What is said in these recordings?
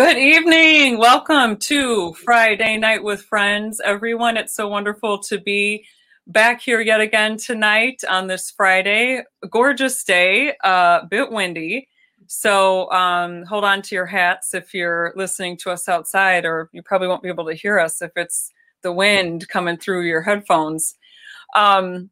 Good evening. Welcome to Friday Night with Friends, everyone. It's so wonderful to be back here yet again tonight on this Friday. Gorgeous day, a uh, bit windy. So um, hold on to your hats if you're listening to us outside, or you probably won't be able to hear us if it's the wind coming through your headphones. Um,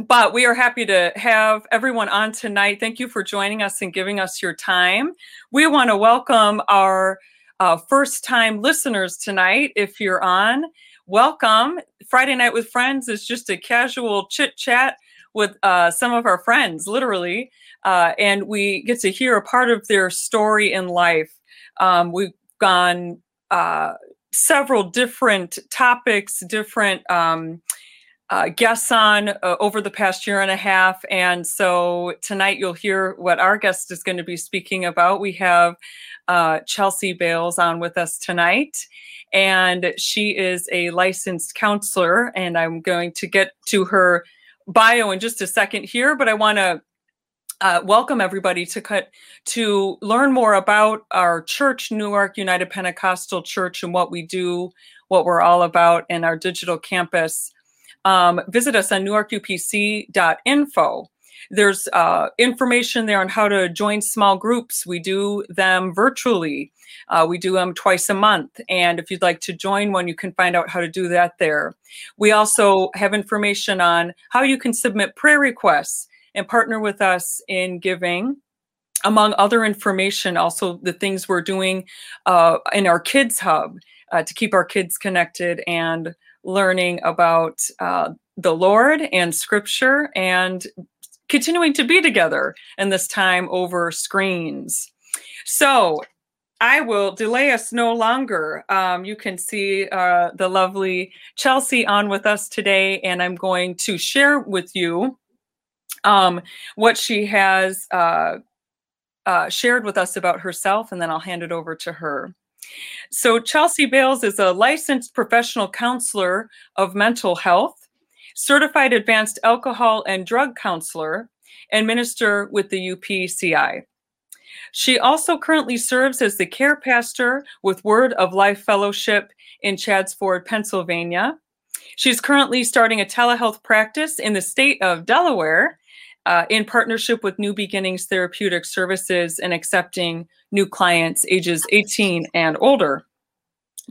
but we are happy to have everyone on tonight. Thank you for joining us and giving us your time. We want to welcome our uh, first time listeners tonight. If you're on, welcome. Friday Night with Friends is just a casual chit chat with uh, some of our friends, literally. Uh, and we get to hear a part of their story in life. Um, we've gone uh, several different topics, different. Um, uh, guests on uh, over the past year and a half. And so tonight you'll hear what our guest is going to be speaking about. We have uh, Chelsey Bayles on with us tonight. And she is a licensed counselor. And I'm going to get to her bio in just a second here, but I want to uh, welcome everybody to cut to learn more about our church, Newark United Pentecostal Church, and what we do, what we're all about, and our digital campus um, visit us on newarkupc.info. There's uh, information there on how to join small groups. We do them virtually. Uh, we do them twice a month. And if you'd like to join one, you can find out how to do that there. We also have information on how you can submit prayer requests and partner with us in giving among other information, also the things we're doing uh, in our Kids Hub uh, to keep our kids connected and learning about uh, the Lord and scripture and continuing to be together in this time over screens. So, I will delay us no longer. Um, you can see uh, the lovely Chelsey on with us today, and I'm going to share with you um, what she has uh, uh, shared with us about herself, and then I'll hand it over to her. So, Chelsey Bayles is a licensed professional counselor of mental health, certified advanced alcohol and drug counselor, and minister with the UPCI. She also currently serves as the care pastor with Word of Life Fellowship in Chadds Pennsylvania. She's currently starting a telehealth practice in the state of Delaware uh, in partnership with New Beginnings Therapeutic Services and accepting new clients ages 18 and older.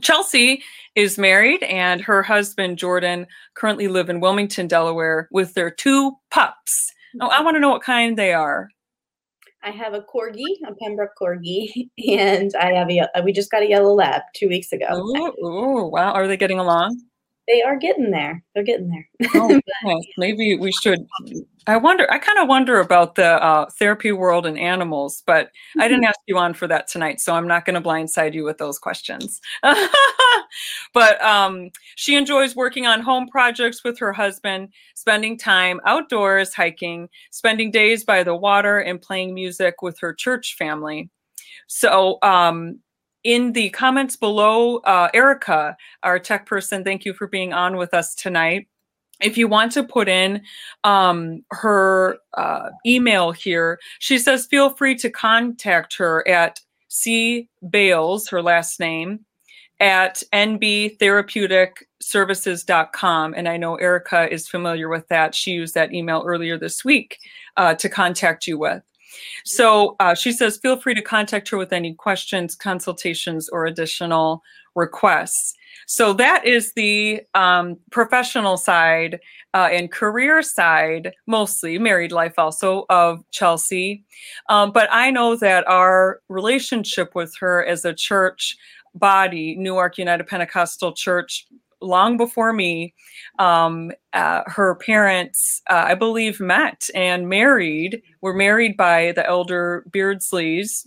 Chelsey is married, and her husband, Jordan, currently live in Wilmington, Delaware, with their two pups. Oh, I want to know what kind they are. I have a corgi, a Pembroke corgi, and I have a. We just got a yellow lab two weeks ago. Oh, wow! Are they getting along? They are getting there. They're getting there. oh, maybe we should I wonder, I kind of wonder about the uh, therapy world and animals, but mm-hmm. I didn't mm-hmm. ask you on for that tonight, so I'm not going to blindside you with those questions. but um, she enjoys working on home projects with her husband, spending time outdoors, hiking, spending days by the water, and playing music with her church family. So, um, in the comments below, uh, Erica, our tech person, thank you for being on with us tonight if you want to put in um, her uh, email here, she says feel free to contact her at C Bayles, her last name, at nbtherapeuticservices.com. And I know Erica is familiar with that. She used that email earlier this week uh, to contact you with. So uh, she says feel free to contact her with any questions, consultations, or additional requests. So that is the um, professional side uh, and career side, mostly married life also of Chelsey. Um, but I know that our relationship with her as a church body, Newark United Pentecostal Church, long before me, um, uh, her parents, uh, I believe, met and married, were married by the elder Beardsleys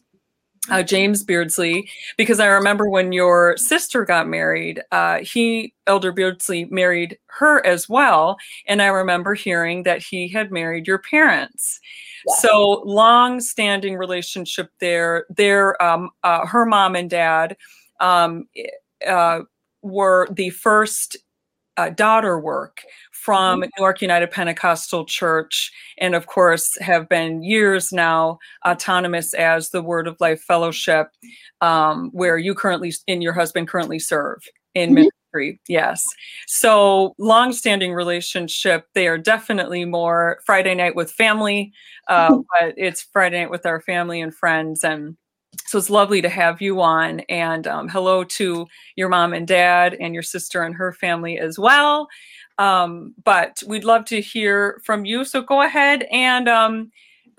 uh, James Beardsley, because I remember when your sister got married, uh, he, Elder Beardsley, married her as well. And I remember hearing that he had married your parents. Yeah. So long standing relationship there. Their, um, uh, her mom and dad um, uh, were the first uh, daughter work from Mhm. Newark United Pentecostal Church, and of course, have been years now autonomous as the Word of Life Fellowship, um, where you currently and your husband currently serve in Mhm. ministry. Yes. So, long-standing relationship. They are definitely more Friday night with family, uh, but it's Friday night with our family and friends, and so it's lovely to have you on. And um, hello to your mom and dad, and your sister and her family as well. Um, but we'd love to hear from you. So go ahead and um,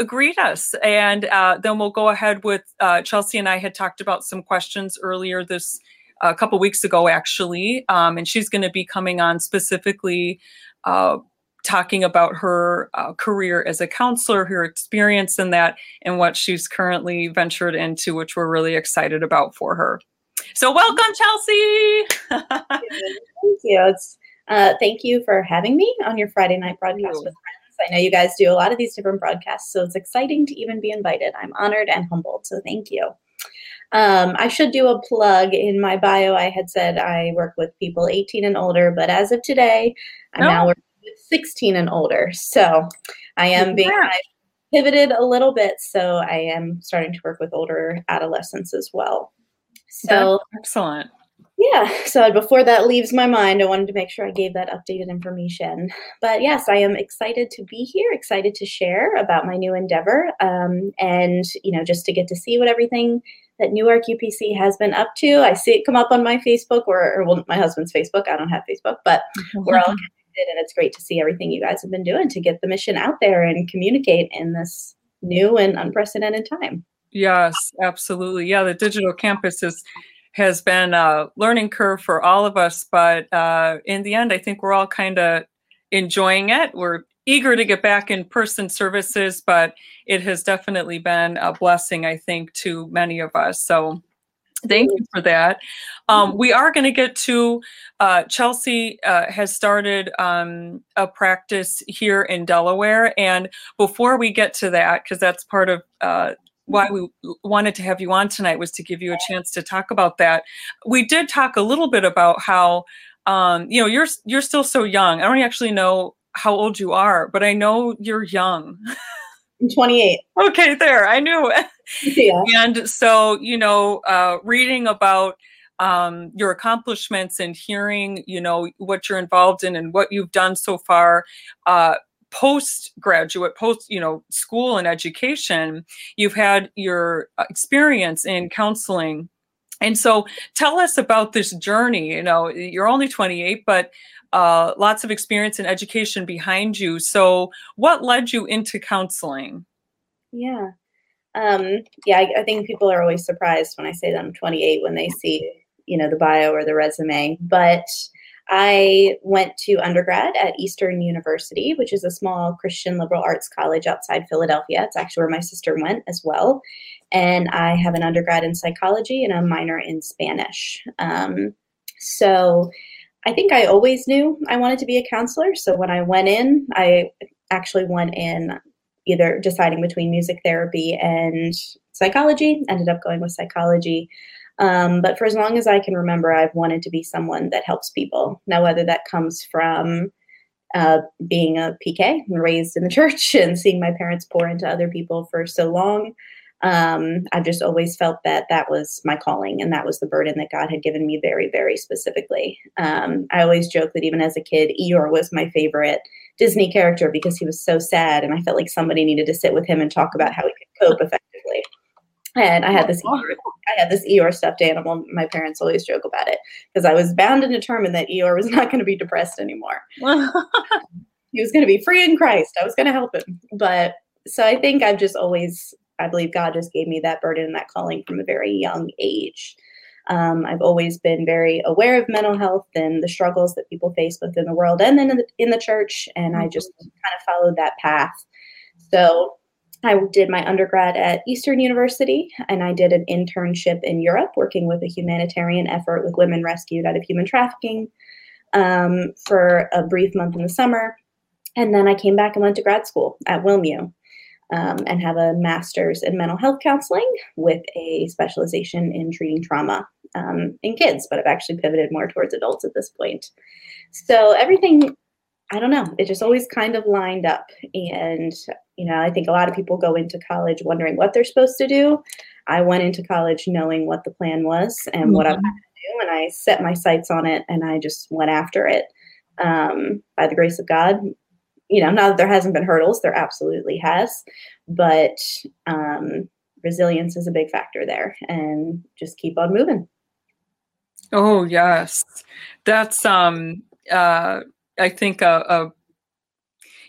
greet us, and uh, then we'll go ahead with uh, Chelsey and I had talked about some questions earlier this a couple weeks ago, actually, um, and she's going to be coming on specifically. Uh, talking about her uh, career as a counselor, her experience in that, and what she's currently ventured into, which we're really excited about for her. So, welcome, Chelsey. Thank you. It's uh, thank you for having me on your Friday night broadcast with friends. I know you guys do a lot of these different broadcasts, so it's exciting to even be invited. I'm honored and humbled, so thank you. Um, I should do a plug in my bio. I had said I work with people 18 and older, but as of today, I'm Oh. now working 16 and older. So I am being. I pivoted a little bit, so I am starting to work with older adolescents as well. So Excellent. yeah, so before that leaves my mind, I wanted to make sure I gave that updated information. But yes, I am excited to be here, excited to share about my new endeavor, um, and you know, just to get to see what everything that Newark UPC has been up to. I see it come up on my Facebook or, or well, my husband's Facebook. I don't have Facebook, but we're all and it's great to see everything you guys have been doing to get the mission out there and communicate in this new and unprecedented time. Yes, absolutely. Yeah, the digital campus is has been a learning curve for all of us, but uh, in the end, I think we're all kind of enjoying it. We're eager to get back in person services, but it has definitely been a blessing, I think, to many of us. So thank you for that. Um, we are going to get to uh, Chelsey uh, has started um, a practice here in Delaware. And before we get to that, because that's part of uh, why we wanted to have you on tonight was to give you a chance to talk about that. We did talk a little bit about how um, you know you're you're still so young. I don't actually know how old you are, but I know you're young. I'm 28. okay, there. I knew. Yeah. and so you know uh, reading about um, your accomplishments and hearing you know what you're involved in and what you've done so far uh, postgraduate post you know school and education you've had your uh, experience in counseling and so tell us about this journey you know you're only 28 but uh, lots of experience and education behind you so what led you into counseling Yeah. Um, yeah, I, I think people are always surprised when I say that I'm 28 when they see, you know, the bio or the resume. But I went to undergrad at Eastern University, which is a small Christian liberal arts college outside Philadelphia. It's actually where my sister went as well. And I have an undergrad in psychology and a minor in Spanish. Um, so I think I always knew I wanted to be a counselor. So when I went in, I actually went in either deciding between music therapy and psychology. Ended up going with psychology. Um, but for as long as I can remember, I've wanted to be someone that helps people. Now, whether that comes from uh, being a PK, raised in the church, and seeing my parents pour into other people for so long, um, I've just always felt that that was my calling and that was the burden that God had given me very, very specifically. Um, I always joke that even as a kid, Eeyore was my favorite Disney character because he was so sad, and I felt like somebody needed to sit with him and talk about how he could cope effectively. And I had this Eeyore, I had this Eeyore stuffed animal. My parents always joke about it because I was bound and determined that Eeyore was not going to be depressed anymore. he was going to be free in Christ. I was going to help him. But so I think I've just always, I believe God just gave me that burden and that calling from a very young age. Um, I've always been very aware of mental health and the struggles that people face both in the world and then in the, in the church. And I just kind of followed that path. So I did my undergrad at Eastern University and I did an internship in Europe working with a humanitarian effort with women rescued out of human trafficking um, for a brief month in the summer. And then I came back and went to grad school at WilMU um, and have a master's in mental health counseling with a specialization in treating trauma. um, in kids, but I've actually pivoted more towards adults at this point. So everything, I don't know, it just always kind of lined up. And, you know, I think a lot of people go into college wondering what they're supposed to do. I went into college knowing what the plan was and mm-hmm. what I wanted to do, and I set my sights on it and I just went after it. Um, by the grace of God, you know, not that there hasn't been hurdles, there absolutely has, but um, resilience is a big factor there and just keep on moving. Oh, yes. That's, um, uh, I think, a, a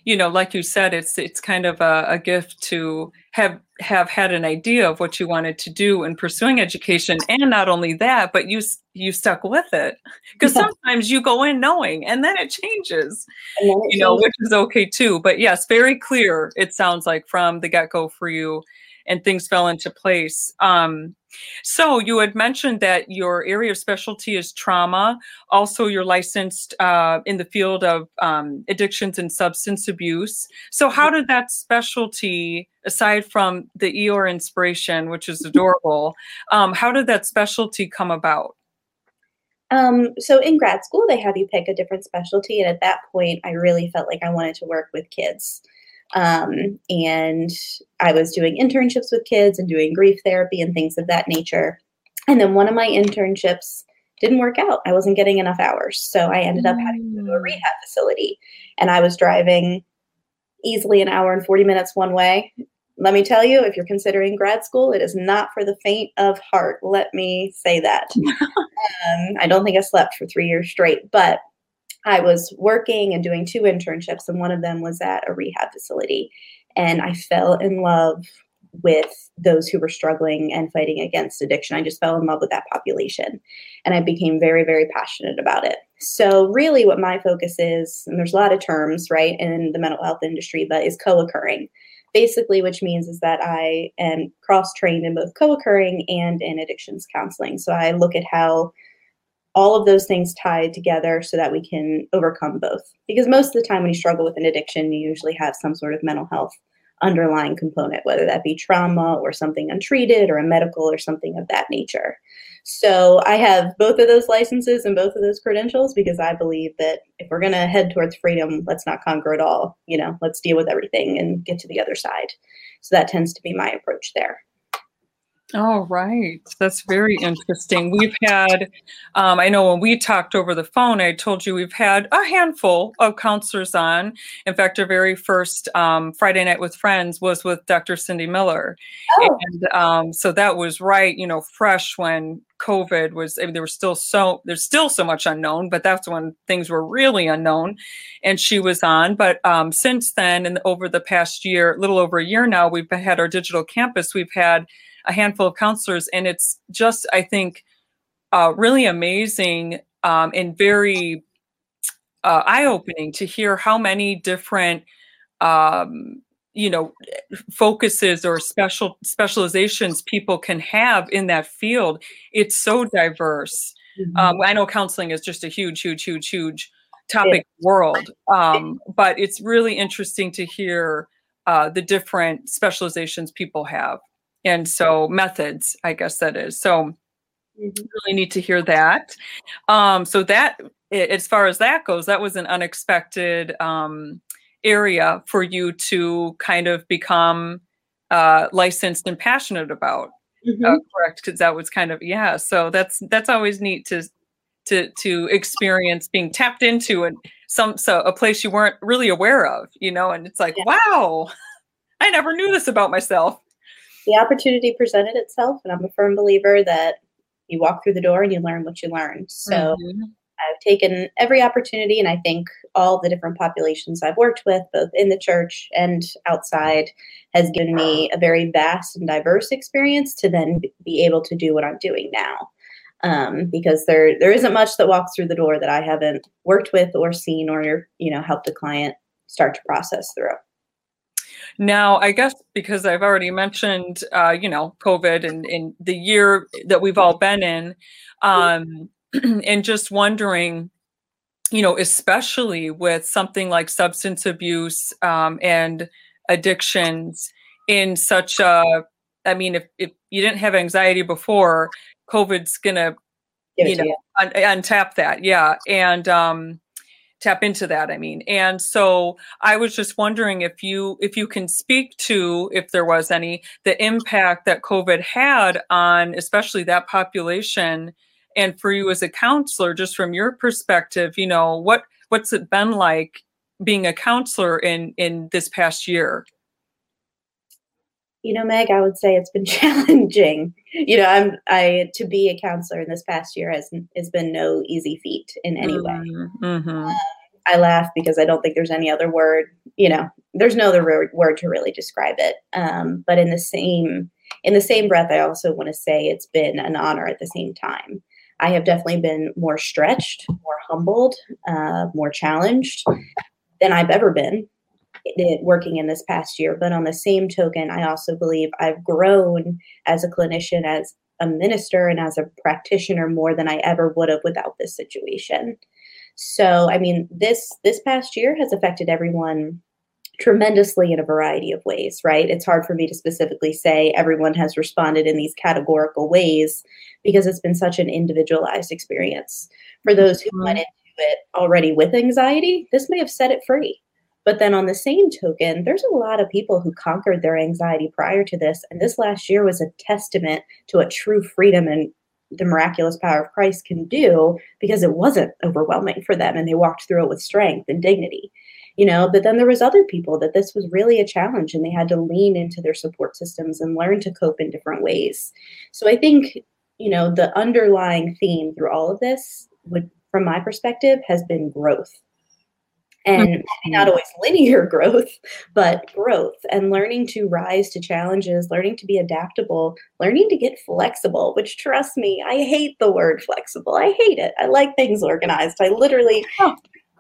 you know, like you said, it's it's kind of a, a, gift to have have had an idea of what you wanted to do in pursuing education, and not only that, but you you stuck with it because yeah. sometimes you go in knowing, and then it changes, it you changes. know, which is okay too. But yes, very clear. It sounds like from the get go for you, and things fell into place. Um, so you had mentioned that your area of specialty is trauma. Also, you're licensed uh, in the field of um, addictions and substance abuse. So how did that specialty, aside from the Eeyore inspiration, which is adorable, um, how did that specialty come about? Um, so in grad school, they have you pick a different specialty, and at that point, I really felt like I wanted to work with kids. Um, and I was doing internships with kids and doing grief therapy and things of that nature. And then one of my internships didn't work out. I wasn't getting enough hours. So I ended up having to go to a mm. rehab facility. And I was driving easily an hour and 40 minutes one way. Let me tell you, if you're considering grad school, it is not for the faint of heart. Let me say that. um, I don't think I slept for three years straight, but I was working and doing two internships, and one of them was at a rehab facility. And I fell in love with those who were struggling and fighting against addiction. I just fell in love with that population. And I became very, very passionate about it. So, really, what my focus is, and there's a lot of terms, right, in the mental health industry, but is co occurring. Basically, which means is that I am cross trained in both co occurring and in addictions counseling. So, I look at how all of those things tied together so that we can overcome both. Because most of the time, when you struggle with an addiction, you usually have some sort of mental health underlying component, whether that be trauma or something untreated or a medical or something of that nature. So I have both of those licenses and both of those credentials because I believe that if we're going to head towards freedom, let's not conquer it all. You know, let's deal with everything and get to the other side. So that tends to be my approach there. Oh, right. That's very interesting. We've had, um, I know when we talked over the phone, I told you we've had a handful of counselors on. In fact, our very first um, Friday Night with Friends was with Dr. Cindy Miller. Oh. And um, so that was right, you know, fresh when COVID was, I mean, there was still so, there's still so much unknown, but that's when things were really unknown. And she was on. But um, since then, and over the past year, a little over a year now, we've had our digital campus, we've had a handful of counselors, and it's just I think uh, really amazing um, and very uh, eye opening to hear how many different um, you know focuses or special specializations people can have in that field. It's so diverse. Mm-hmm. Um, I know counseling is just a huge, huge, huge, huge topic yeah. world, um, but it's really interesting to hear uh, the different specializations people have and so methods i guess that is so mm-hmm. really need to hear that um, so that as far as that goes that was an unexpected um, area for you to kind of become uh, licensed and passionate about uh, mm-hmm. uh, correct because that was kind of yeah so that's that's always neat to to to experience being tapped into and some so a place you weren't really aware of you know and it's like yeah. wow i never knew this about myself the opportunity presented itself, and I'm a firm believer that you walk through the door and you learn what you learn. So mm-hmm. I've taken every opportunity, and I think all the different populations I've worked with, both in the church and outside, has given me a very vast and diverse experience to then be able to do what I'm doing now. Um, because there there isn't much that walks through the door that I haven't worked with or seen or you know helped a client start to process through. Now, I guess because I've already mentioned, uh, you know, COVID and, and the year that we've all been in, um, and just wondering, you know, especially with something like substance abuse um, and addictions in such a, I mean, if, if you didn't have anxiety before, COVID's going to you know, un- untap that. Yeah. And, um, tap into that i mean. And so i was just wondering if you if you can speak to if there was any the impact that covid had on especially that population and for you as a counselor just from your perspective you know what what's it been like being a counselor in in this past year you know meg i would say it's been challenging you know i'm i to be a counselor in this past year has has been no easy feat in any way mm-hmm. mm-hmm. Um, i laugh because i don't think there's any other word you know there's no other word to really describe it um, but in the same in the same breath i also want to say it's been an honor at the same time i have definitely been more stretched more humbled uh, more challenged than i've ever been it, working in this past year. But on the same token, I also believe I've grown as a clinician, as a minister, and as a practitioner more than I ever would have without this situation. So, I mean, this this past year has affected everyone tremendously in a variety of ways, right? It's hard for me to specifically say everyone has responded in these categorical ways because it's been such an individualized experience. For those who mm-hmm. went into it already with anxiety, this may have set it free but then on the same token, there's a lot of people who conquered their anxiety prior to this. And this last year was a testament to what true freedom and the miraculous power of Christ can do because it wasn't overwhelming for them and they walked through it with strength and dignity. You know, but then there was other people that this was really a challenge and they had to lean into their support systems and learn to cope in different ways. So I think, you know, the underlying theme through all of this would from my perspective has been growth and mm-hmm. not always linear growth, but growth and learning to rise to challenges, learning to be adaptable, learning to get flexible, which trust me, I hate the word flexible. I hate it. I like things organized. I literally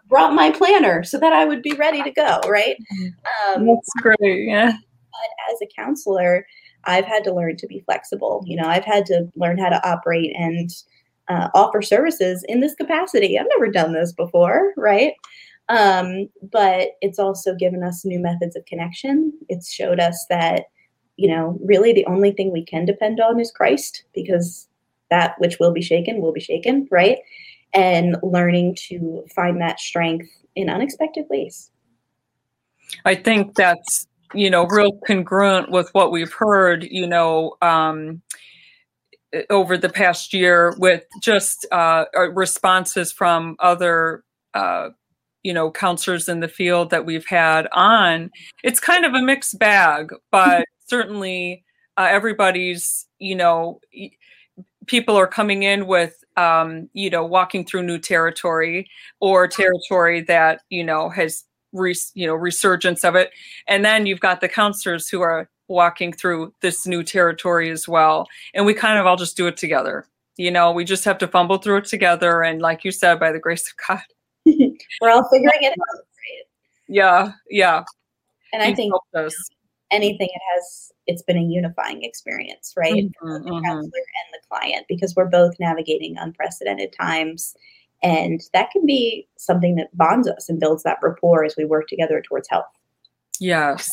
brought my planner so that I would be ready to go, right? Mm-hmm. Um, That's great. Yeah. But as a counselor, I've had to learn to be flexible. You know, I've had to learn how to operate and uh, offer services in this capacity. I've never done this before, right? Um, but it's also given us new methods of connection. It's showed us that, you know, really the only thing we can depend on is Christ because that which will be shaken will be shaken, right? And learning to find that strength in unexpected ways. I think that's, you know, real congruent with what we've heard, you know, um, over the past year with just uh, responses from other uh, you know counselors in the field that we've had on it's kind of a mixed bag but certainly uh, everybody's you know people are coming in with um, you know walking through new territory or territory that you know has re- you know resurgence of it. And then you've got the counselors who are walking through this new territory as well. And we kind of all just do it together. You know we just have to fumble through it together and like you said by the grace of god we're all figuring it out. Yeah, yeah. And I think anything it has it's been a unifying experience, right? Mm-hmm, the mm-hmm. counselor and the client because we're both navigating unprecedented times. And that can be something that bonds us and builds that rapport as we work together towards health. Yes.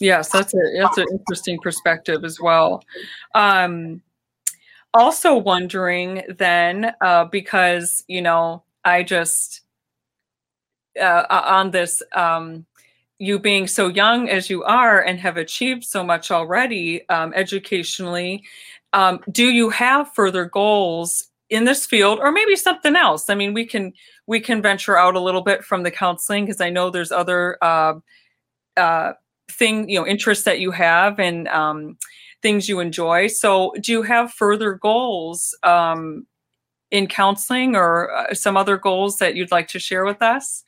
Yes, that's a that's an interesting perspective as well. Um, also wondering then, uh, because you know, I just uh, on this um, you being so young as you are and have achieved so much already um, educationally um, do you have further goals in this field or maybe something else? I mean we can we can venture out a little bit from the counseling because i know there's other uh, uh, thing you know interests that you have and um, things you enjoy. So do you have further goals um, in counseling or uh, some other goals that you'd like to share with us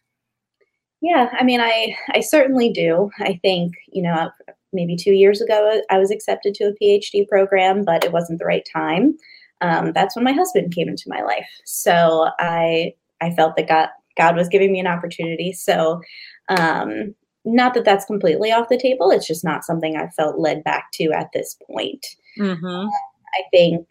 yeah, I mean, I I certainly do. I think you know maybe two years ago I was accepted to a PhD program, but it wasn't the right time. Um, that's when my husband came into my life. So I I felt that God God was giving me an opportunity. So um, not that that's completely off the table. It's just not something I felt led back to at this point. Mm-hmm. I think,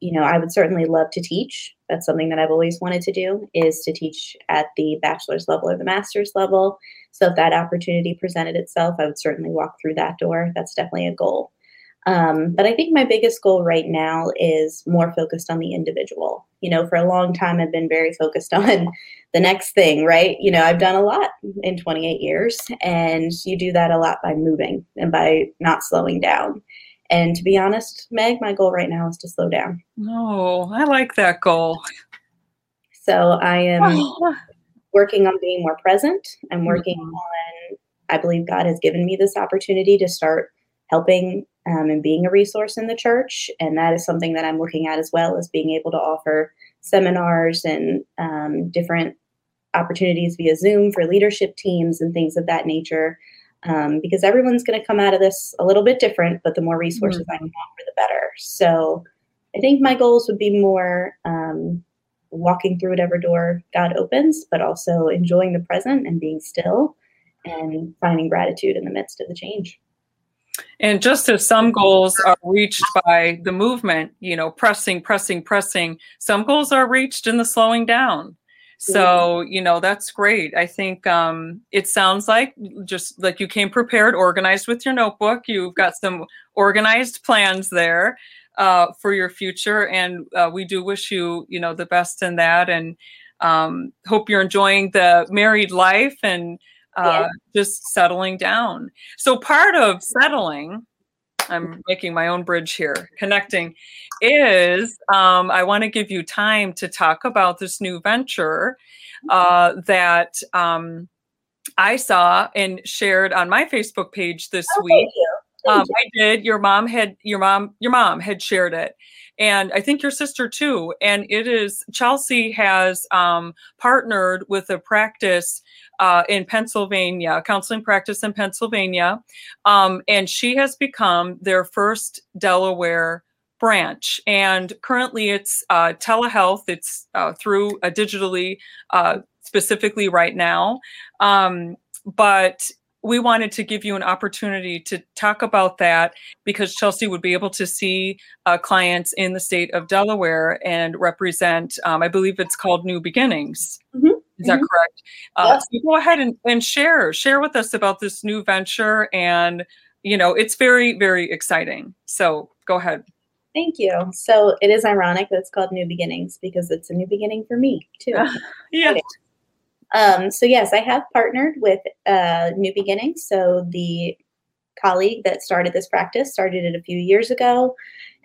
you know, I would certainly love to teach. That's something that I've always wanted to do is to teach at the bachelor's level or the master's level. So if that opportunity presented itself, I would certainly walk through that door. That's definitely a goal. Um, but I think my biggest goal right now is more focused on the individual. You know, for a long time, I've been very focused on the next thing, right? You know, I've done a lot in 28 years, and you do that a lot by moving and by not slowing down. And to be honest, Meg, my goal right now is to slow down. No, I like that goal. So I am working on being more present. I'm working mm-hmm. on, I believe God has given me this opportunity to start helping um, and being a resource in the church. And that is something that I'm looking at as well as being able to offer seminars and um, different opportunities via Zoom for leadership teams and things of that nature. Um, because everyone's going to come out of this a little bit different, but the more resources mm-hmm. I can offer, the better. So I think my goals would be more um, walking through whatever door God opens, but also enjoying the present and being still and finding gratitude in the midst of the change. And just as some goals are reached by the movement, you know, pressing, pressing, pressing, some goals are reached in the slowing down. So, you know, that's great. I think um, it sounds like just like you came prepared, organized with your notebook. You've got some organized plans there uh, for your future. And uh, we do wish you, you know, the best in that. And um, hope you're enjoying the married life and uh, yeah. just settling down. So part of settling, I'm making my own bridge here, connecting, is um, I want to give you time to talk about this new venture uh, that um, I saw and shared on my Facebook page this oh, week. Um, I did. Your mom had your mom your mom had shared it, and I think your sister too. And it is Chelsey has um, partnered with a practice uh, in Pennsylvania, counseling practice in Pennsylvania. Um, and she has become their first Delaware branch. And currently it's uh, telehealth, it's uh, through digitally, uh, specifically right now. Um, but we wanted to give you an opportunity to talk about that because Chelsey would be able to see uh, clients in the state of Delaware and represent, um, I believe it's called New Beginnings. Mm-hmm. Is that mm-hmm. correct? Uh, yes. so go ahead and, and share share with us about this new venture, and you know it's very very exciting. So go ahead. Thank you. So it is ironic that it's called New Beginnings because it's a new beginning for me too. yeah. Um, so yes, I have partnered with uh, New Beginnings. So the colleague that started this practice started it a few years ago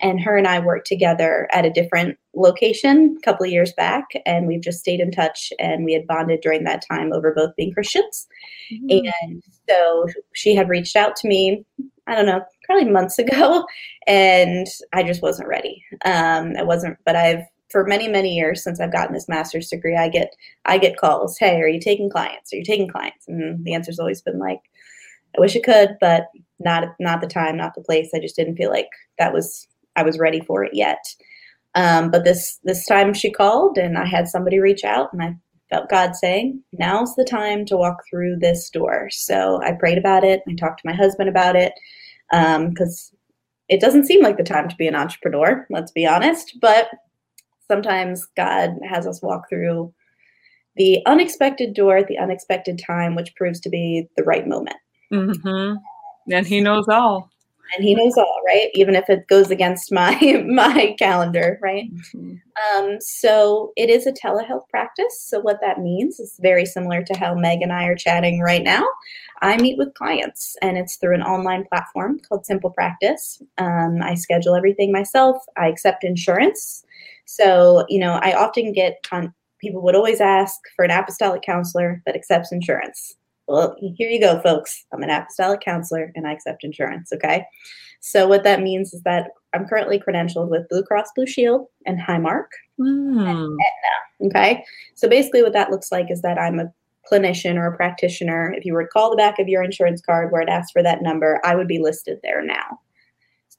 and her and I worked together at a different location a couple of years back, and we've just stayed in touch. And we had bonded during that time over both being Christians. Mm-hmm. And so she had reached out to me, I don't know, probably months ago, and I just wasn't ready. Um, I wasn't, but I've for many many years since I've gotten this master's degree, I get I get calls. Hey, are you taking clients? Are you taking clients? And the answer's always been like, I wish I could, but not not the time, not the place. I just didn't feel like that was I was ready for it yet. Um, but this this time she called and I had somebody reach out and I felt God saying, "Now's the time to walk through this door." So I prayed about it. I talked to my husband about it because um, it doesn't seem like the time to be an entrepreneur. Let's be honest, but sometimes God has us walk through the unexpected door at the unexpected time, which proves to be the right moment. Mm-hmm. And He knows all. And he knows all right? Even if it goes against my my calendar right? Mm-hmm. um, so it is a telehealth practice. So what that means is very similar to how meg and i are chatting right now. I meet with clients and it's through an online platform called SimplePractice. Um, i schedule everything myself. I accept insurance so you know i often get con- people would always ask for an apostolic counselor that accepts insurance well, here you go, folks. I'm an apostolic counselor and I accept insurance. Okay. So, what that means is that I'm currently credentialed with Blue Cross Blue Shield and Highmark mm. and Aetna. Okay. So, basically, what that looks like is that I'm a clinician or a practitioner. If you were to call the back of your insurance card where it asks for that number, I would be listed there now.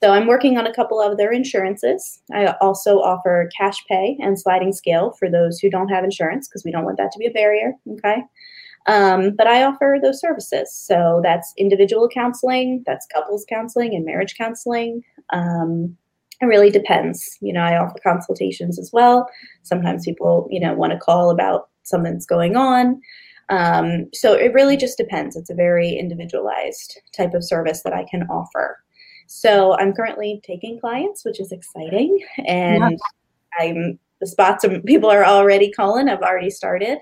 So I'm working on a couple of their insurances. I also offer cash pay and sliding scale for those who don't have insurance because we don't want that to be a barrier. Okay. Um, but I offer those services. So that's individual counseling, that's couples counseling, and marriage counseling. Um, it really depends. You know, I offer consultations as well. Sometimes people, you know, want to call about something that's going on. Um, so it really just depends. It's a very individualized type of service that I can offer. So I'm currently taking clients, which is exciting. And yeah. I'm the spots are, people are already calling. I've already started.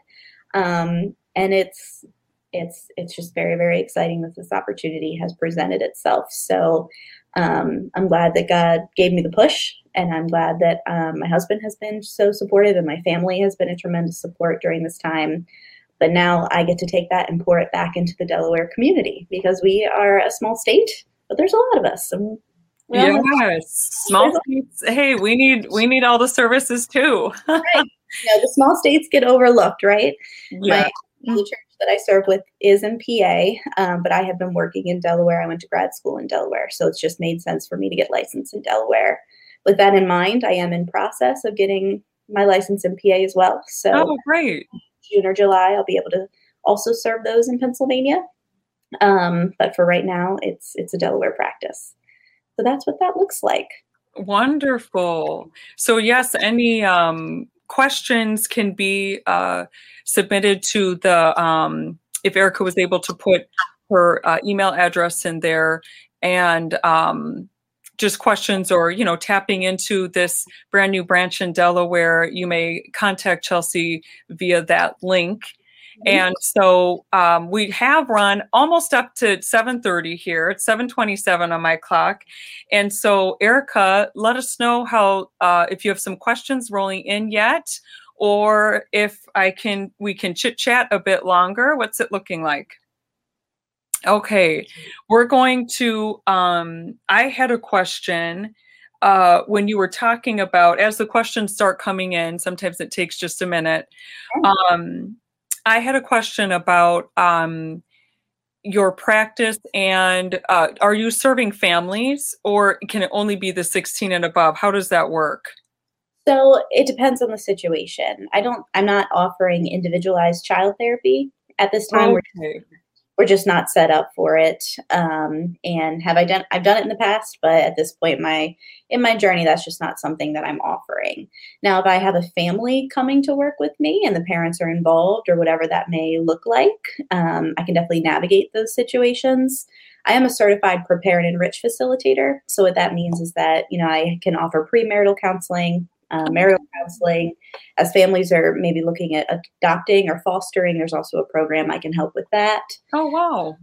Um, and it's it's it's just very very exciting that this opportunity has presented itself. So um, I'm glad that God gave me the push, and I'm glad that um, my husband has been so supportive, and my family has been a tremendous support during this time. But now I get to take that and pour it back into the Delaware community because we are a small state, but there's a lot of us. And yes, small states. Hey, we need we need all the services too. right. You know, the small states get overlooked, right? Yeah. My, the church that I serve with is in PA, um, but I have been working in Delaware. I went to grad school in Delaware, so it's just made sense for me to get licensed in Delaware. With that in mind, I am in process of getting my license in PA as well. So, oh, great! June or July, I'll be able to also serve those in Pennsylvania. Um, but for right now, it's it's a Delaware practice. So that's what that looks like. Wonderful. So yes, any um, questions can be uh, submitted to the, um, if Erica was able to put her uh, email address in there and um, just questions or, you know, tapping into this brand new branch in Delaware, you may contact Chelsey via that link. And so um, we have run almost up to 7:30 here. It's 7:27 on my clock. And so Erica, let us know how uh, if you have some questions rolling in yet, or if I can we can chit chat a bit longer. What's it looking like? Okay, we're going to. Um, I had a question uh, when you were talking about as the questions start coming in. Sometimes it takes just a minute. Um, I had a question about um, your practice and uh, are you serving families or can it only be the 16 and above? How does that work? So it depends on the situation. I don't, I'm not offering individualized child therapy at this time. Okay. We're we're just not set up for it. Um, and have i done i've done it in the past but at this point my in my journey that's just not something that i'm offering. Now if i have a family coming to work with me and the parents are involved or whatever that may look like um, i can definitely navigate those situations. I am a certified prepare and enrich facilitator. So what that means is that you know i can offer premarital counseling uh, marital counseling. As families are maybe looking at adopting or fostering, there's also a program I can help with that. Oh, wow.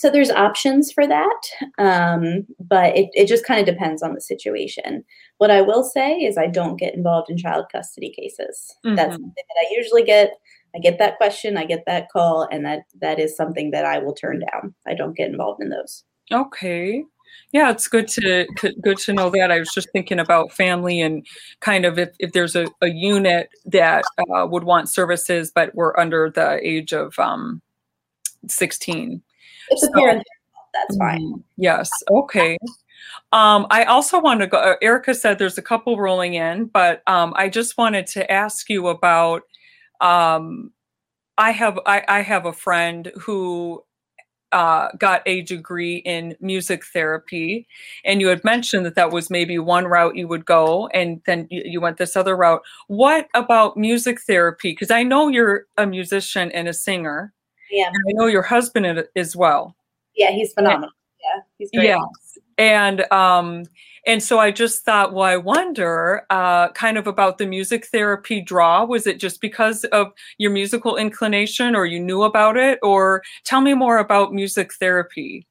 So there's options for that, um, but it, it just kind of depends on the situation. What I will say is I don't get involved in child custody cases. Mm-hmm. That's something that I usually get. I get that question, I get that call, and that that is something that I will turn down. I don't get involved in those. Okay. Yeah, it's good to good to know that. I was just thinking about family and kind of if, if there's a, a unit that uh, would want services, but we're under the age of um, 16. It's so, a parent. That's fine. Mm, yes. Okay. Um, I also want to go. Uh, Erica said there's a couple rolling in, but um, I just wanted to ask you about. Um, I have I, I have a friend who uh, got a degree in music therapy, and you had mentioned that that was maybe one route you would go, and then you, went this other route. What about music therapy? Because I know you're a musician and a singer. Yeah. And I know your husband as well. Yeah, he's phenomenal. Yeah, he's great. Yes, and um, and so I just thought, well, I wonder uh, kind of about the music therapy draw. Was it just because of your musical inclination or you knew about it? Or tell me more about music therapy.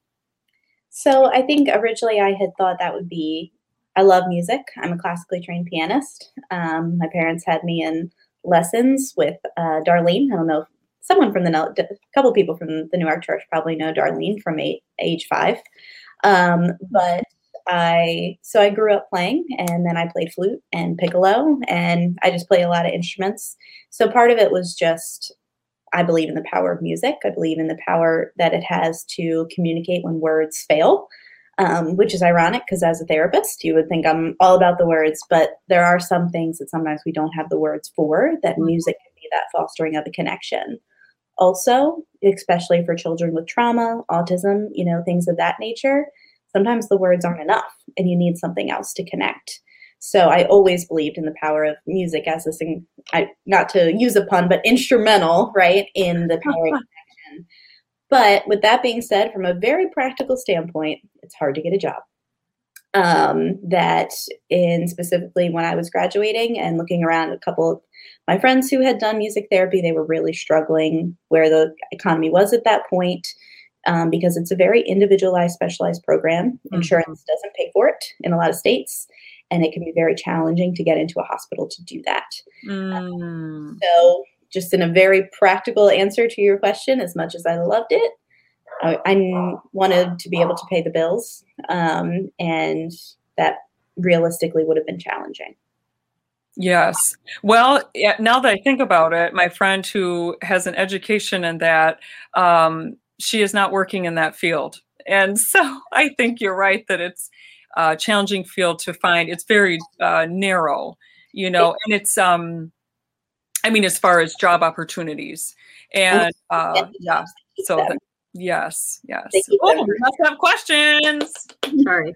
So I think originally I had thought that would be, I love music. I'm a classically trained pianist. Um, my parents had me in lessons with uh, Darlene. I don't know if someone from the, a couple people from the Newark Church probably know Darlene from eight, age five. Um, but I so I grew up playing and then I played flute and piccolo and I just play a lot of instruments. So part of it was just I believe in the power of music. I believe in the power that it has to communicate when words fail. Um, which is ironic because as a therapist, you would think I'm all about the words, but there are some things that sometimes we don't have the words for that mm-hmm. music can be that fostering of a connection. Also, especially for children with trauma, autism, you know, things of that nature, sometimes the words aren't enough and you need something else to connect. So I always believed in the power of music as this, thing, I, not to use a pun, but instrumental, right, in the power of connection. But with that being said, from a very practical standpoint, it's hard to get a job. um, that in specifically when I was graduating and looking around a couple of my friends who had done music therapy, they were really struggling where the economy was at that point um, because it's a very individualized, specialized program. Mm-hmm. Insurance doesn't pay for it in a lot of states, and it can be very challenging to get into a hospital to do that. Mm. Um, so, just in a very practical answer to your question, as much as I loved it, I, I wanted to be able to pay the bills, um, and that realistically would have been challenging. Yes. Well, now that I think about it, my friend who has an education in that, um, she is not working in that field. And so I think you're right that it's a challenging field to find. It's very uh, narrow, you know, and it's, um, I mean, as far as job opportunities. And uh, yeah, so yes, yes. Oh, we must have questions. Sorry.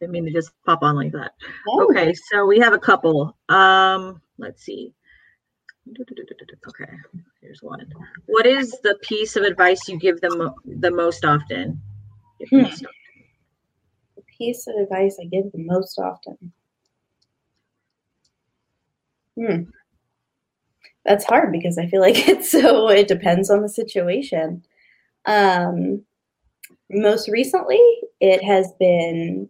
Didn't mean to just pop on like that. Okay, so we have a couple. Um, let's see. Okay, here's one. What is the piece of advice you give them the most often? Hmm. The piece of advice I give the most often. Hmm. That's hard because I feel like it's so it depends on the situation. Um most recently it has been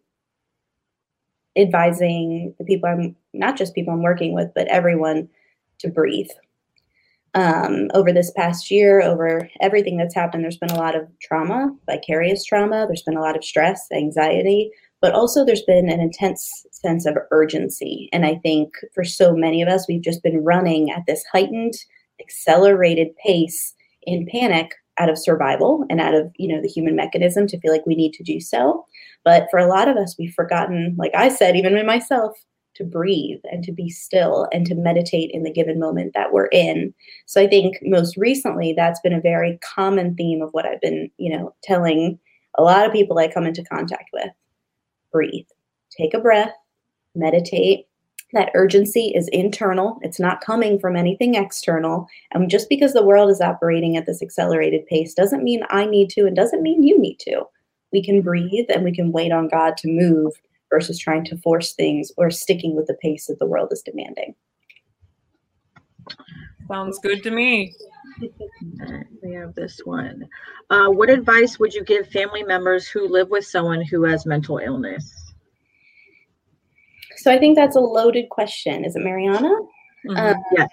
advising the people I'm not just people I'm working with, but everyone to breathe. Um, over this past year, over everything that's happened, there's been a lot of trauma, vicarious trauma. There's been a lot of stress, anxiety, but also there's been an intense sense of urgency. And I think for so many of us, we've just been running at this heightened, accelerated pace in panic out of survival and out of you know the human mechanism to feel like we need to do so. But for a lot of us we've forgotten like i said even myself to breathe and to be still and to meditate in the given moment that we're in. So i think most recently that's been a very common theme of what i've been you know telling a lot of people i come into contact with. Breathe. Take a breath. Meditate that urgency is internal. It's not coming from anything external. And just because the world is operating at this accelerated pace doesn't mean I need to and doesn't mean you need to. We can breathe and we can wait on God to move versus trying to force things or sticking with the pace that the world is demanding. Sounds good to me. we have this one. Uh, what advice would you give family members who live with someone who has mental illness? So I think that's a loaded question. Is it Mariana? Mm-hmm. Um, yes.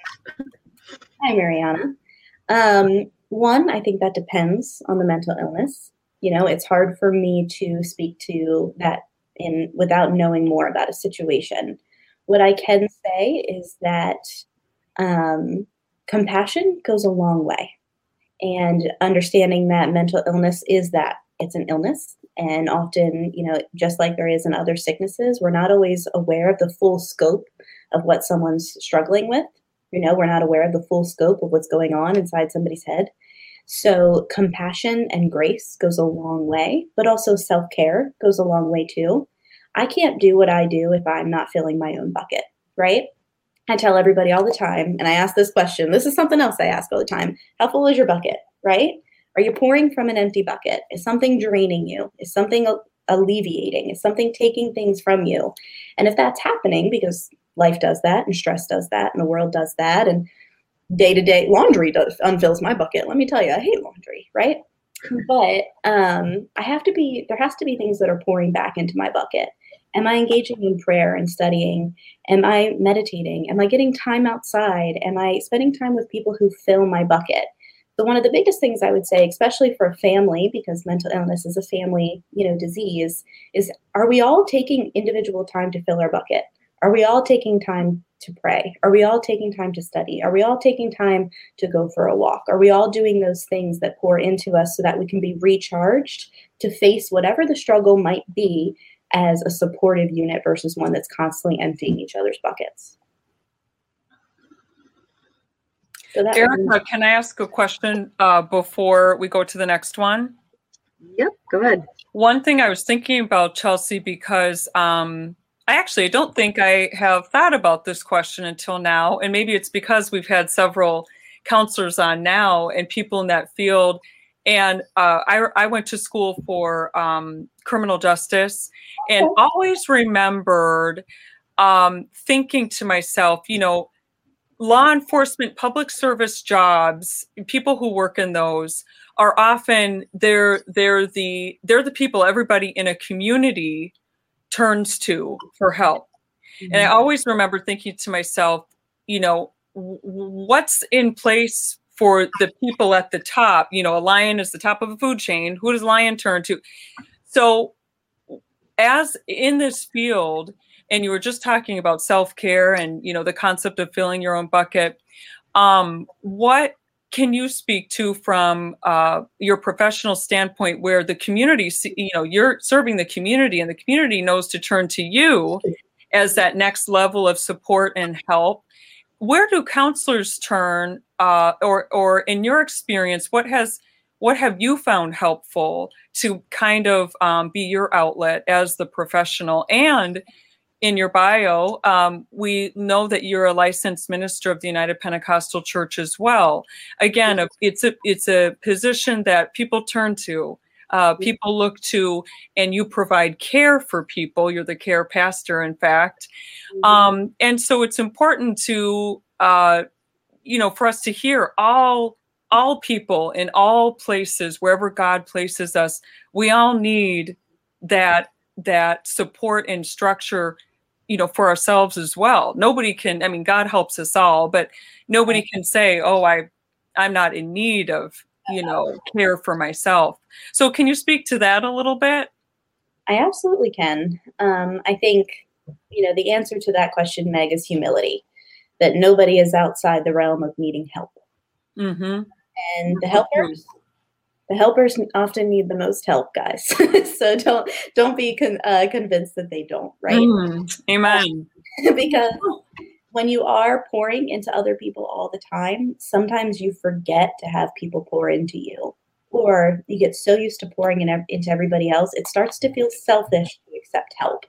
Hi, Mariana. Um, one, I think that depends on the mental illness. You know, it's hard for me to speak to that in without knowing more about a situation. What I can say is that um, compassion goes a long way, and understanding that mental illness is that it's an illness and often, you know, just like there is in other sicknesses, we're not always aware of the full scope of what someone's struggling with. You know, we're not aware of the full scope of what's going on inside somebody's head. So, compassion and grace goes a long way, but also self care goes a long way too. I can't do what I do if I'm not filling my own bucket, right? I tell everybody all the time, and I ask this question. This is something else I ask all the time. How full is your bucket, right? Are you pouring from an empty bucket? Is something draining you? Is something alleviating? Is something taking things from you? And if that's happening, because life does that and stress does that and the world does that and day to day laundry does unfills my bucket. Let me tell you, I hate laundry, right? But um, I have to be, there has to be things that are pouring back into my bucket. Am I engaging in prayer and studying? Am I meditating? Am I getting time outside? Am I spending time with people who fill my bucket? So one of the biggest things I would say, especially for a family, because mental illness is a family, you know, disease, is are we all taking individual time to fill our bucket? Are we all taking time to pray? Are we all taking time to study? Are we all taking time to go for a walk? Are we all doing those things that pour into us so that we can be recharged to face whatever the struggle might be as a supportive unit versus one that's constantly emptying each other's buckets? So Erica, can I ask a question uh, before we go to the next one? Yep, go ahead. One thing I was thinking about Chelsey because um, I actually don't think I have thought about this question until now, and maybe it's because we've had several counselors on now and people in that field, and uh, I, I went to school for um, criminal justice and always remembered um, thinking to myself, you know, law enforcement, public service jobs, people who work in those are often they're they're the they're the people everybody in a community turns to for help. Mm-hmm. And I mm-hmm. always remember thinking to myself, you know, what's in place for the people at the top? You know, a lion is the top of a food chain. Who does lion turn to? So, as in this field, and you were just talking about self-care and you know the concept of filling your own bucket. Um, what can you speak to from uh, your professional standpoint where the community you know you're serving the community and the community knows to turn to you as that next level of support and help? Where do counselors turn uh, or or in your experience what has what have you found helpful to kind of um, be your outlet as the professional and in your bio, um, we know that you're a licensed minister of the United Pentecostal Church as well. Again, it's a it's a position that people turn to. Uh, people look to, and you provide care for people. You're the care pastor, in fact, mm-hmm. um, and so it's important to, uh, you know, for us to hear all all people in all places, wherever God places us. We all need that that support and structure you know for ourselves as well. Nobody can i mean god helps us all but nobody can say oh i i'm not in need of you know care for myself. So can you speak to that a little bit? I absolutely can. Um, i think you know the answer to that question meg is humility that nobody is outside the realm of needing help. Mm-hmm. and the helpers the helpers often need the most help guys. So don't don't be con- uh, convinced that they don't right? Mm, amen. Because when you are pouring into other people all the time sometimes you forget to have people pour into you. Or you get so used to pouring in, into everybody else it starts to feel selfish to accept help.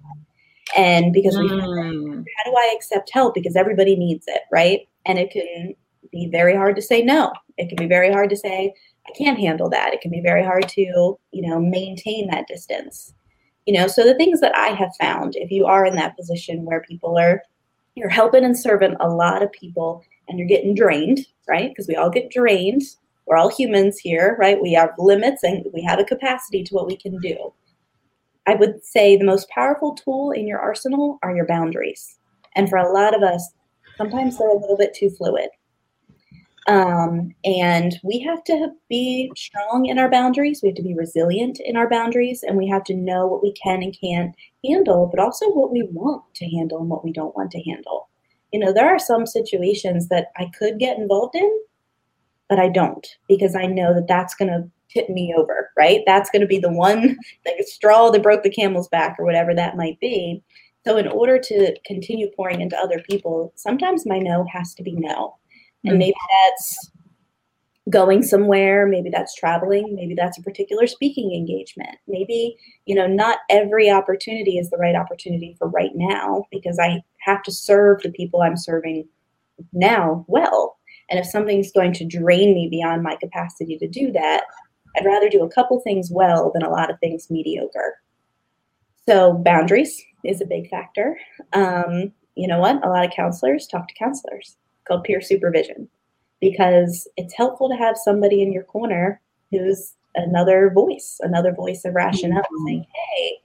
And because mm. we how do i accept help? Because everybody needs it right? And it can be very hard to say no. It can be very hard to say I can't handle that. It can be very hard to, you know, maintain that distance. You know, so the things that I have found, if you are in that position where people are, you're helping and serving a lot of people and you're getting drained, right? Because we all get drained. We're all humans here, right? We have limits and we have a capacity to what we can do. I would say the most powerful tool in your arsenal are your boundaries. And for a lot of us, sometimes they're a little bit too fluid. Um, and we have to be strong in our boundaries. We have to be resilient in our boundaries, and we have to know what we can and can't handle, but also what we want to handle and what we don't want to handle. You know, there are some situations that I could get involved in, but I don't because I know that that's going to tip me over, right? That's going to be the one like straw that broke the camel's back or whatever that might be. So, in order to continue pouring into other people, sometimes my no has to be no and maybe that's going somewhere maybe that's traveling maybe that's a particular speaking engagement. Maybe you know not every opportunity is the right opportunity for right now because i have to serve the people i'm serving now well. And if something's going to drain me beyond my capacity to do that i'd rather do a couple things well than a lot of things mediocre. So boundaries is a big factor. Um, you know what? A lot of counselors talk to counselors called peer supervision because it's helpful to have somebody in your corner who's another voice, another voice of rationale mm-hmm. saying, Hey,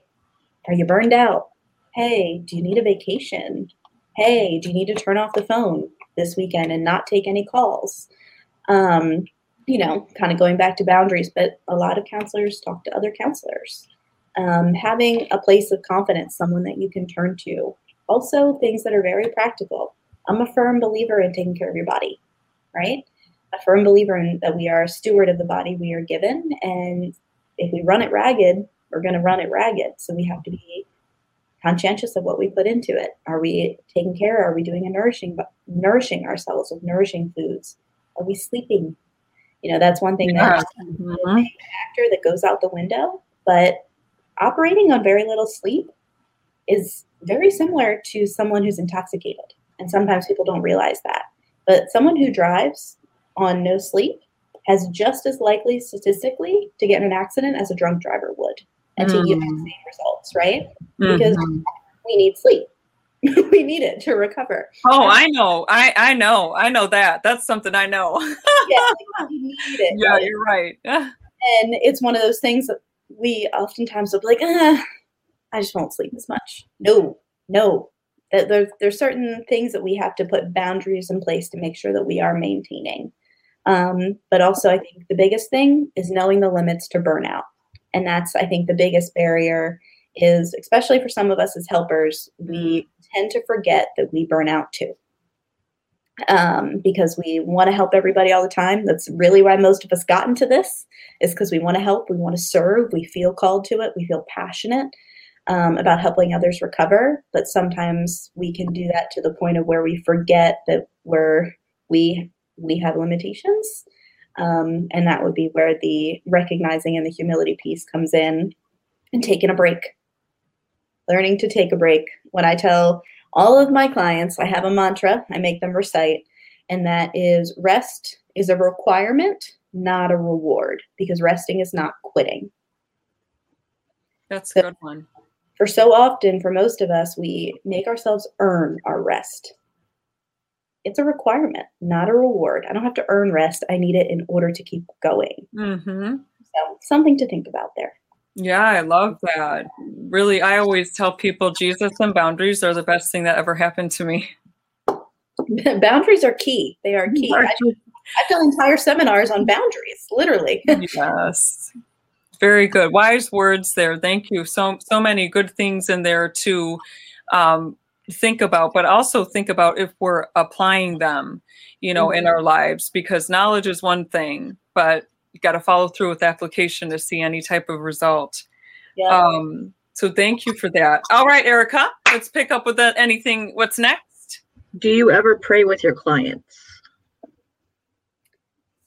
are you burned out? Hey, do you need a vacation? Hey, do you need to turn off the phone this weekend and not take any calls? Um, you know, kind of going back to boundaries, but a lot of counselors talk to other counselors. Um, having a place of confidence, someone that you can turn to. Also, things that are very practical. I'm a firm believer in taking care of your body, right? A firm believer in that we are a steward of the body we are given. And if we run it ragged, we're going to run it ragged. So we have to be conscientious of what we put into it. Are we taking care? Are we doing a nourishing, nourishing ourselves with nourishing foods? Are we sleeping? You know, that's one thing yeah. that's mm-hmm. factor that goes out the window. But operating on very little sleep is very similar to someone who's intoxicated. And sometimes people don't realize that. But someone who drives on no sleep has just as likely statistically to get in an accident as a drunk driver would and to yield the Mm. same results, right? Because Mhm. we need sleep. we need it to recover. Oh, I know. I I know. I know that. That's something I know. Yeah, like, we need it. yeah, right? you're right. And it's one of those things that we oftentimes will be like, ah, I just won't sleep as much. No, no. That there, there's certain things that we have to put boundaries in place to make sure that we are maintaining. Um, but also, I think the biggest thing is knowing the limits to burnout. And that's, I think, the biggest barrier is, especially for some of us as helpers, we tend to forget that we burn out too um, because we want to help everybody all the time. That's really why most of us got into this, is because we want to help, we want to serve, we feel called to it, we feel passionate um, about helping others recover. But sometimes we can do that to the point of where we forget that we're we we have limitations, um, and that would be where the recognizing and the humility piece comes in, and taking a break, learning to take a break. When I tell all of my clients, I have a mantra I make them recite, and that is rest is a requirement, not a reward, because resting is not quitting. That's a good one. For so often, for most of us, we make ourselves earn our rest. It's a requirement, not a reward. I don't have to earn rest. I need it in order to keep going. Mm-hmm. So, something to think about there. Yeah, I love that. Really, I always tell people Jesus and boundaries are the best thing that ever happened to me. boundaries are key. They are key. I, I've done entire seminars on boundaries, literally. yes. Very good. Wise words there. Thank you. So so many good things in there to um, think about, but also think about if we're applying them, you know, in our lives, because knowledge is one thing, but you got to follow through with application to see any type of result. Yeah. Um, so thank you for that. All right, Erica, let's pick up with that. Anything? What's next? Do you ever pray with your clients?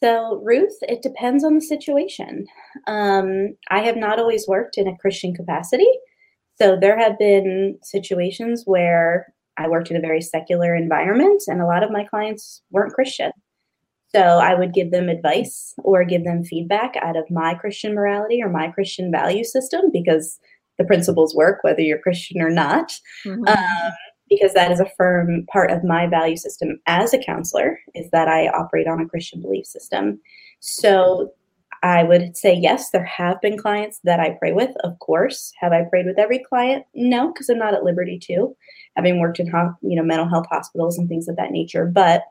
So, Ruth, it depends on the situation. Um, I have not always worked in a Christian capacity. So, there have been situations where I worked in a very secular environment, and a lot of my clients weren't Christian. So, I would give them advice or give them feedback out of my Christian morality or my Christian value system because the principles work whether you're Christian or not Mhm. um, because that is a firm part of my value system as a counselor is that i operate on a christian belief system. So i would say yes there have been clients that i pray with of course. Have i prayed with every client? No because i'm not at liberty to having worked in you know mental health hospitals and things of that nature. But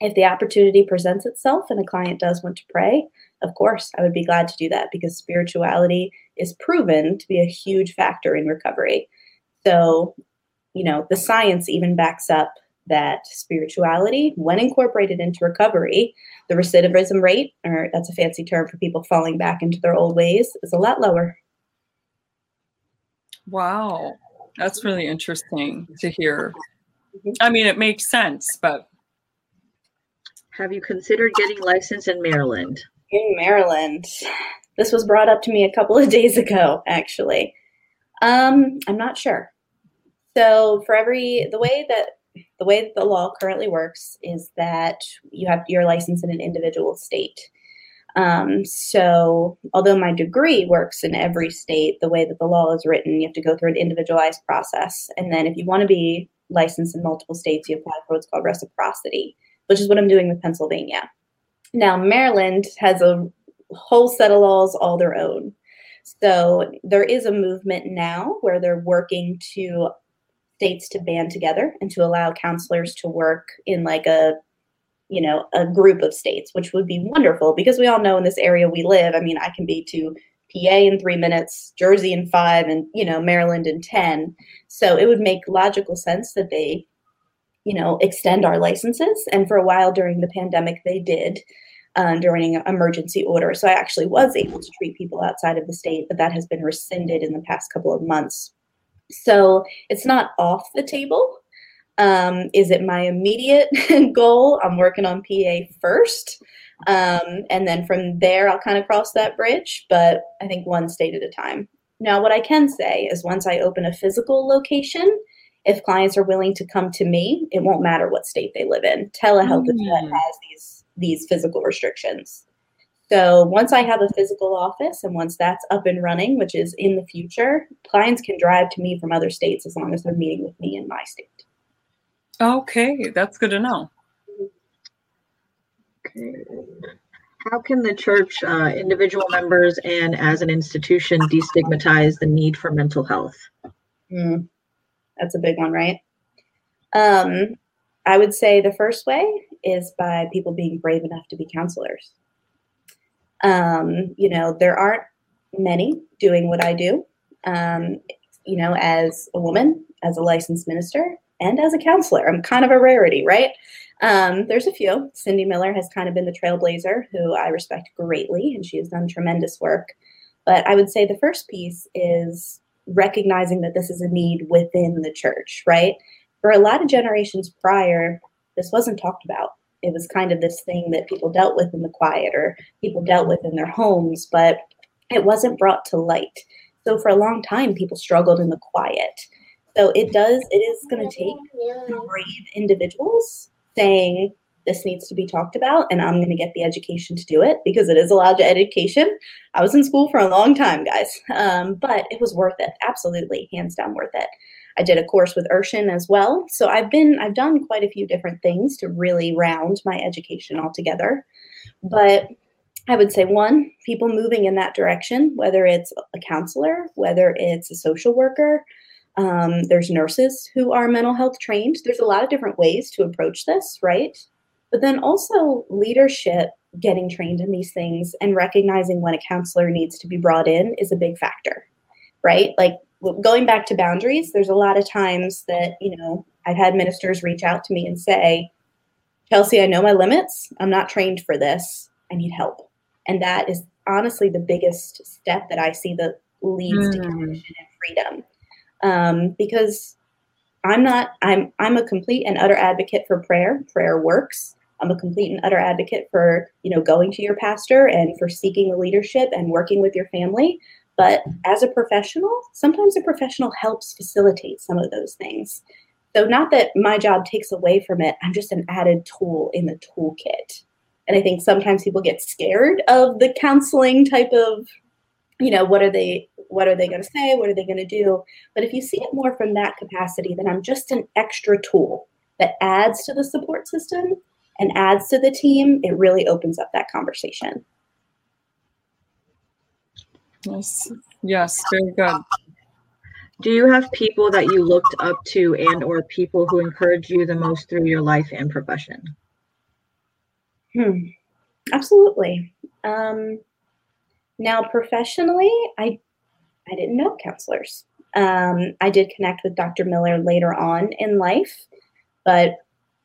if the opportunity presents itself and a client does want to pray of course i would be glad to do that because spirituality is proven to be a huge factor in recovery. So you know, the science even backs up that spirituality, when incorporated into recovery, the recidivism rate, or that's a fancy term for people falling back into their old ways, is a lot lower. Wow, that's really interesting to hear. Mhm. I mean, it makes sense, but Have you considered getting licensed in Maryland? In Maryland, this was brought up to me a couple of days ago, actually. Um, I'm not sure. So for every the way that the way that the law currently works is that you have your license in an individual state. Um, so although my degree works in every state, the way that the law is written, you have to go through an individualized process. And then if you want to be licensed in multiple states, you apply for what's called reciprocity, which is what I'm doing with Pennsylvania. Now Maryland has a whole set of laws all their own. So there is a movement now where they're working to states to band together and to allow counselors to work in like a you know a group of states which would be wonderful because we all know in this area we live i mean i can be to pa in three minutes jersey in five and you know maryland in ten. So it would make logical sense that they you know extend our licenses. And for a while during the pandemic they did um, during an emergency order. So i actually was able to treat people outside of the state but that has been rescinded in the past couple of months so it's not off the table. Um, is it my immediate goal? I'm working on PA first. Um, and then from there, I'll kind of cross that bridge, but I think one state at a time. Now, what I can say is once I open a physical location, if clients are willing to come to me, it won't matter what state they live in. Telehealth Mm. has these these physical restrictions. So once I have a physical office and once that's up and running, which is in the future, clients can drive to me from other states as long as they're meeting with me in my state. Okay, that's good to know. Okay. How can the church, uh, individual members, and as an institution destigmatize the need for mental health? Mm, that's a big one, right? Um, I would say the first way is by people being brave enough to be counselors. Um, you know, there aren't many doing what I do. Um, you know, as a woman, as a licensed minister, and as a counselor, I'm kind of a rarity, right? Um, there's a few. Cindy Miller has kind of been the trailblazer, who I respect greatly, and she has done tremendous work. But I would say the first piece is recognizing that this is a need within the church, right? For a lot of generations prior, this wasn't talked about it was kind of this thing that people dealt with in the quiet or people dealt with in their homes, but it wasn't brought to light. So for a long time, people struggled in the quiet. So it does, it is going to take brave individuals saying, this needs to be talked about and i'm going to get the education to do it because it is allowed to education. I was in school for a long time guys. Um, but it was worth it. Absolutely. Hands down worth it I did a course with Urshan as well. So I've been I've done quite a few different things to really round my education altogether. But I would say one, people moving in that direction, whether it's a counselor, whether it's a social worker, um, there's nurses who are mental health trained. There's a lot of different ways to approach this, right? But then also leadership getting trained in these things and recognizing when a counselor needs to be brought in is a big factor, right? Like going back to boundaries, there's a lot of times that, you know, I've had ministers reach out to me and say, Chelsey, I know my limits. I'm not trained for this. I need help. And that is honestly the biggest step that I see that leads mm. to connection and freedom. Um, because I'm not, I'm I'm a complete and utter advocate for prayer. Prayer works. I'm a complete and utter advocate for, you know, going to your pastor and for seeking the leadership and working with your family. But as a professional, sometimes a professional helps facilitate some of those things. So, not that my job takes away from it, I'm just an added tool in the toolkit. And I think sometimes people get scared of the counseling type of, you know, what are they what are they going to say? What are they going to do? But if you see it more from that capacity, then I'm just an extra tool that adds to the support system and adds to the team, it really opens up that conversation. Yes. Yes, very good. Do you have people that you looked up to and or people who encouraged you the most through your life and profession? Hmm. Absolutely. Um, now, professionally, I I didn't know counselors. Um, I did connect with Dr. Miller later on in life, but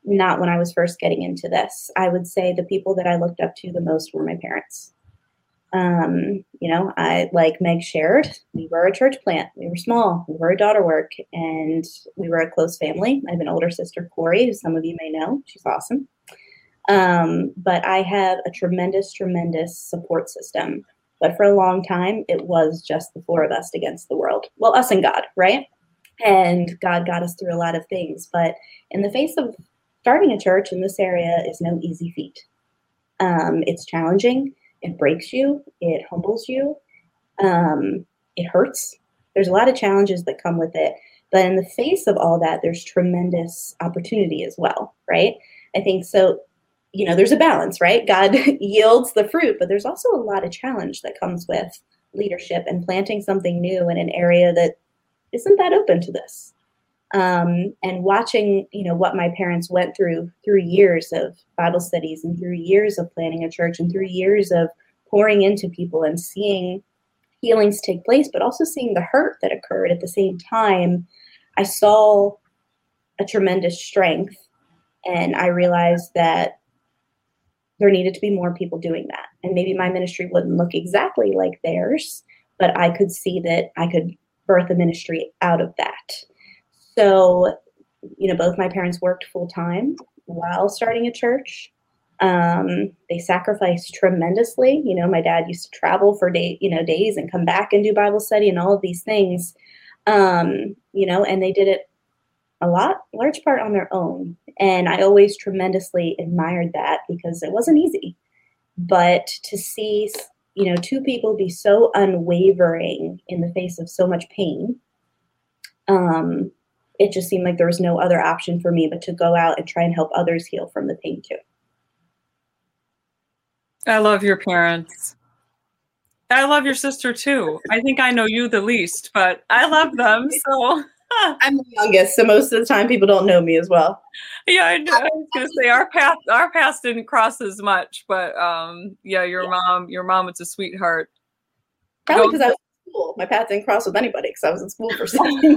not when I was first getting into this. I would say the people that I looked up to the most were my parents. Um, you know, I like Meg shared, we were a church plant. We were small. We were a daughter work, and we were a close family. I have an older sister, Corey, who some of you may know. She's awesome. Um, but I have a tremendous, tremendous support system. But for a long time, it was just the four of us against the world. Well, us and God, right? And God got us through a lot of things. But in the face of starting a church in this area is no easy feat. Um, it's challenging it breaks you, it humbles you, um, it hurts. There's a lot of challenges that come with it. But in the face of all that, there's tremendous opportunity as well, right? I think so. You know, there's a balance, right? God yields the fruit, but there's also a lot of challenge that comes with leadership and planting something new in an area that isn't that open to this um, and watching you know what my parents went through through years of bible studies and through years of planning a church and through years of pouring into people and seeing healings take place but also seeing the hurt that occurred at the same time i saw a tremendous strength. And i realized that there needed to be more people doing that. And maybe my ministry wouldn't look exactly like theirs but i could see that i could birth a ministry out of that so, you know, both my parents worked full time while starting a church. Um, they sacrificed tremendously. You know, my dad used to travel for day, you know, days and come back and do Bible study and all of these things. Um, you know, and they did it a lot, large part on their own. And I always tremendously admired that because it wasn't easy. but to see you know two people be so unwavering in the face of so much pain um, it just seemed like there was no other option for me but to go out and try and help others heal from the pain too i love your parents i love your sister too i think i know you the least but i love them so I'm the youngest, so most of the time people don't know me as well. Yeah, I, I was gonna say our path our paths didn't cross as much, but um, yeah, your yeah. mom your mom was a sweetheart. Probably because I was in school. My path didn't cross with anybody because I was in school for years.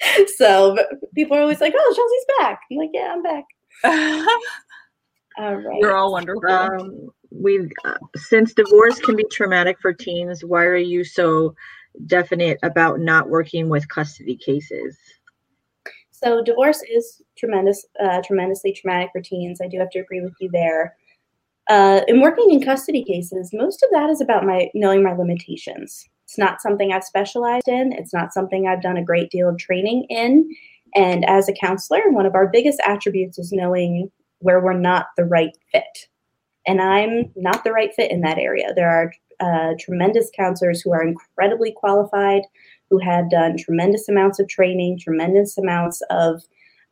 So people are always like, "Oh, Chelsey's back." I'm like, "Yeah, I'm back." all right. You're all wonderful. Um, we uh, since divorce can be traumatic for teens. Why are you so definite about not working with custody cases? So divorce is tremendous, uh, tremendously traumatic for teens. I do have to agree with you there. Uh, in working in custody cases, most of that is about my knowing my limitations. It's not something I've specialized in. It's not something I've done a great deal of training in. And as a counselor, one of our biggest attributes is knowing where we're not the right fit. And I'm not the right fit in that area. There are uh, tremendous counselors who are incredibly qualified, who have done tremendous amounts of training, tremendous amounts of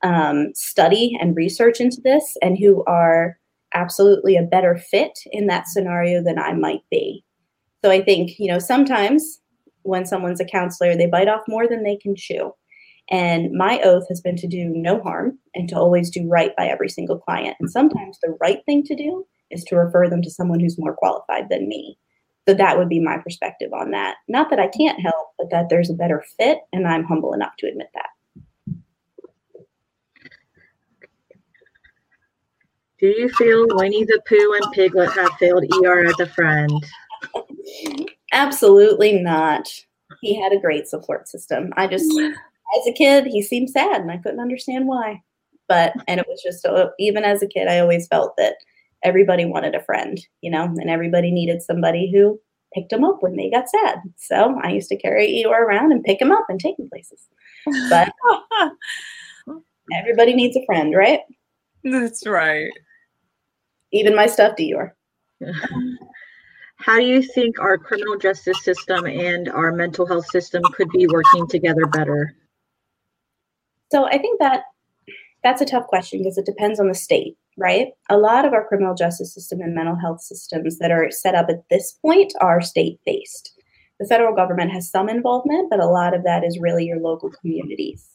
um, study and research into this, and who are absolutely a better fit in that scenario than I might be. So I think, you know, sometimes when someone's a counselor, they bite off more than they can chew. And my oath has been to do no harm and to always do right by every single client. And sometimes the right thing to do is to refer them to someone who's more qualified than me. So that would be my perspective on that. Not that I can't help, but that there's a better fit, and I'm humble enough to admit that. Do you feel Winnie the Pooh and Piglet have failed ER as a friend? Absolutely not. He had a great support system. I just, as a kid, he seemed sad, and I couldn't understand why. But, and it was just, uh, even as a kid, I always felt that everybody wanted a friend, you know, and everybody needed somebody who picked them up when they got sad. So I used to carry Eeyore around and pick him up and take him places. But everybody needs a friend, right? That's right. Even my stuffed Eeyore. How do you think our criminal justice system and our mental health system could be working together better? So I think that that's a tough question because it depends on the state right? A lot of our criminal justice system and mental health systems that are set up at this point are state based. The federal government has some involvement, but a lot of that is really your local communities.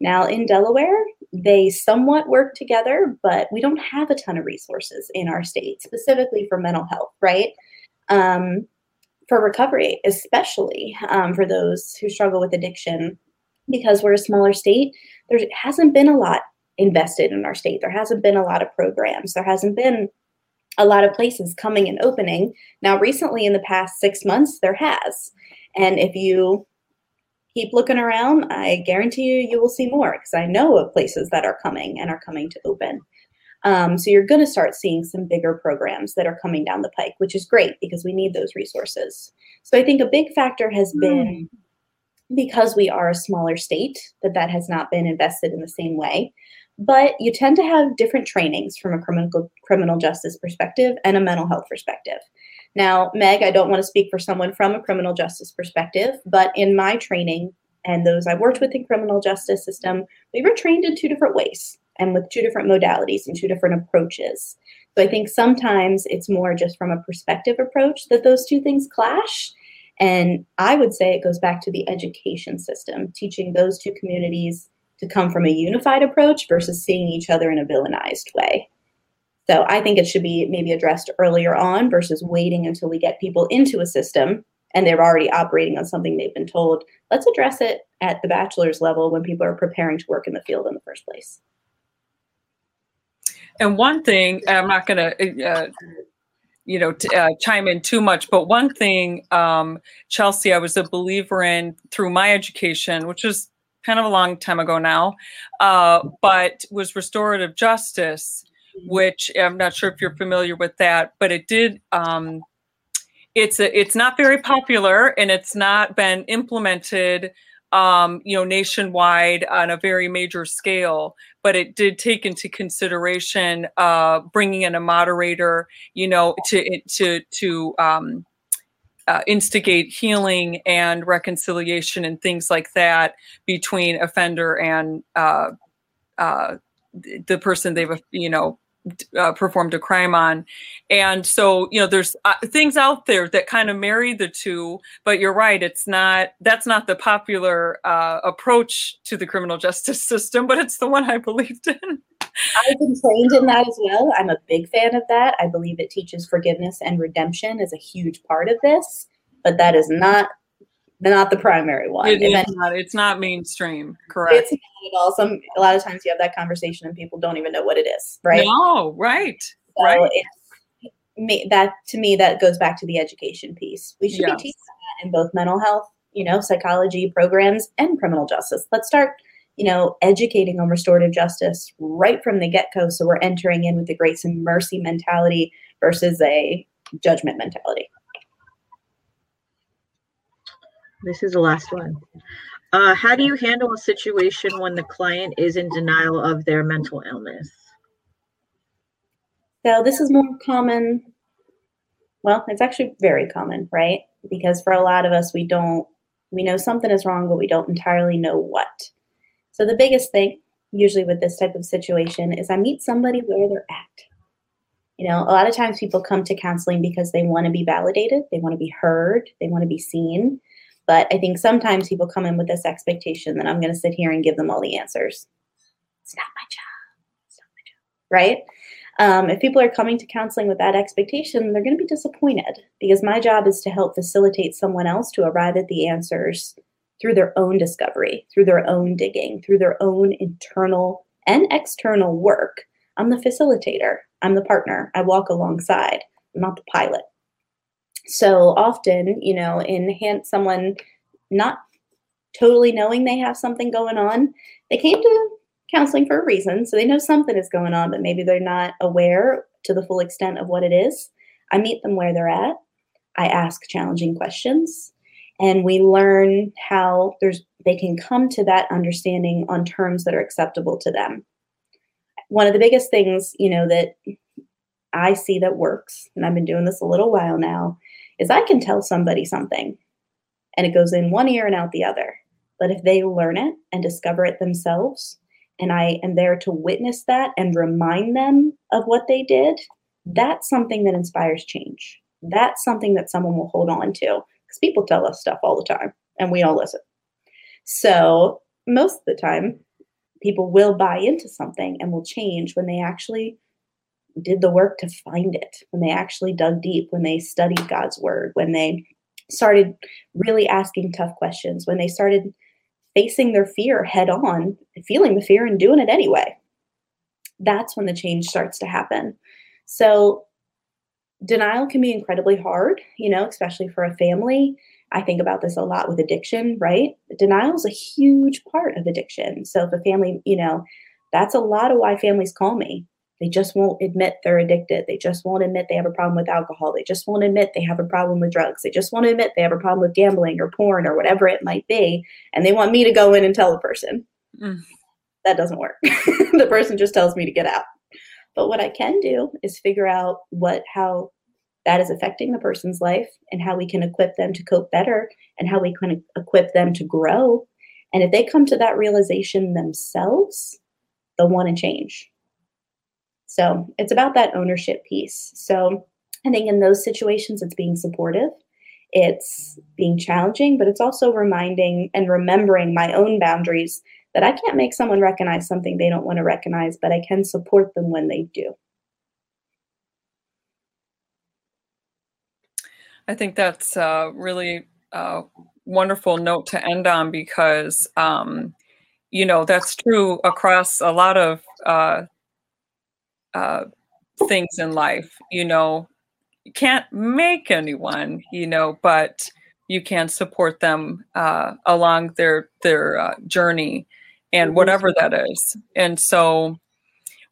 Now, in Delaware, they somewhat work together, but we don't have a ton of resources in our state, specifically for mental health, right? Um, for recovery, especially um, for those who struggle with addiction, because we're a smaller state, there hasn't been a lot invested in our state. There hasn't been a lot of programs. There hasn't been a lot of places coming and opening. Now, recently in the past six months, there has. And if you keep looking around, I guarantee you, you will see more because I know of places that are coming and are coming to open. Um, so you're going to start seeing some bigger programs that are coming down the pike, which is great because we need those resources. So I think a big factor has been hmm. because we are a smaller state that that has not been invested in the same way but you tend to have different trainings from a criminal criminal justice perspective and a mental health perspective. Now, Meg, I don't want to speak for someone from a criminal justice perspective, but in my training and those I worked with in criminal justice system, we were trained in two different ways and with two different modalities and two different approaches. So I think sometimes it's more just from a perspective approach that those two things clash. And I would say it goes back to the education system, teaching those two communities to come from a unified approach versus seeing each other in a villainized way. So I think it should be maybe addressed earlier on versus waiting until we get people into a system and they're already operating on something they've been told. Let's address it at the bachelor's level when people are preparing to work in the field in the first place. And one thing, I'm not going to, uh, you know, t- uh, chime in too much, but one thing, um, Chelsey, I was a believer in through my education, which is kind of a long time ago now, uh, but was restorative justice, which I'm not sure if you're familiar with that, but it did. Um, it's a, it's not very popular and it's not been implemented um, you know, nationwide on a very major scale, but it did take into consideration uh, bringing in a moderator, you know, to to to um, uh, instigate healing and reconciliation and things like that between offender and uh, uh, the person they've you know uh, performed a crime on. And so, you know, there's uh, things out there that kind of marry the two, but you're right. It's not, that's not the popular uh, approach to the criminal justice system, but it's the one I believed in. I've been trained in that as well. I'm a big fan of that. I believe it teaches forgiveness and redemption is a huge part of this, but that is not not the primary one. It is not, it's not mainstream, correct? It's not at all. Some a lot of times you have that conversation and people don't even know what it is, right? No, right, so right. It's, that to me that goes back to the education piece. We should yes. be teaching that in both mental health, you know, psychology programs and criminal justice. Let's start, you know, educating on restorative justice right from the get-go so we're entering in with the grace and mercy mentality versus a judgment mentality. This is the last one. Uh, how do you handle a situation when the client is in denial of their mental illness? So this is more common. Well, it's actually very common, right? Because for a lot of us, we don't, we know something is wrong, but we don't entirely know what. So the biggest thing, usually with this type of situation, is I meet somebody where they're at. You know, a lot of times people come to counseling because they want to be validated, they want to be heard, they want to be seen. But I think sometimes people come in with this expectation that I'm going to sit here and give them all the answers. It's not my job. It's not my job. Right? Um, if people are coming to counseling with that expectation, they're going to be disappointed because my job is to help facilitate someone else to arrive at the answers through their own discovery, through their own digging, through their own internal and external work. I'm the facilitator, I'm the partner, I walk alongside, I'm not the pilot so often, you know, in hand, someone not totally knowing they have something going on, they came to counseling for a reason. So they know something is going on, but maybe they're not aware to the full extent of what it is. I meet them where they're at. I ask challenging questions and we learn how there's they can come to that understanding on terms that are acceptable to them. One of the biggest things, you know, that I see that works, and I've been doing this a little while now, is I can tell somebody something and it goes in one ear and out the other. But if they learn it and discover it themselves, and I am there to witness that and remind them of what they did, that's something that inspires change. That's something that someone will hold on to because people tell us stuff all the time and we all listen. So, most of the time, people will buy into something and will change when they actually did the work to find it, when they actually dug deep, when they studied God's word, when they started really asking tough questions, when they started facing their fear head on, feeling the fear and doing it anyway. That's when the change starts to happen. So, denial can be incredibly hard, you know, especially for a family. I think about this a lot with addiction, right? Denial is a huge part of addiction. So, if a family, you know, that's a lot of why families call me. They just won't admit they're addicted. They just won't admit they have a problem with alcohol. They just won't admit they have a problem with drugs. They just won't admit they have a problem with gambling or porn or whatever it might be. And they want me to go in and tell the person. Mm. That doesn't work. the person just tells me to get out. But what I can do is figure out what how that is affecting the person's life and how we can equip them to cope better and how we can equip them to grow. And if they come to that realization themselves, they'll want to change so it's about that ownership piece. So I think in those situations, it's being supportive, it's being challenging, but it's also reminding and remembering my own boundaries that I can't make someone recognize something they don't want to recognize, but I can support them when they do. I think that's a really uh, wonderful note to end on because, um, you know, that's true across a lot of uh, uh, things in life. You know, you can't make anyone, you know, but you can support them uh, along their their uh, journey and mm-hmm. whatever that is. And so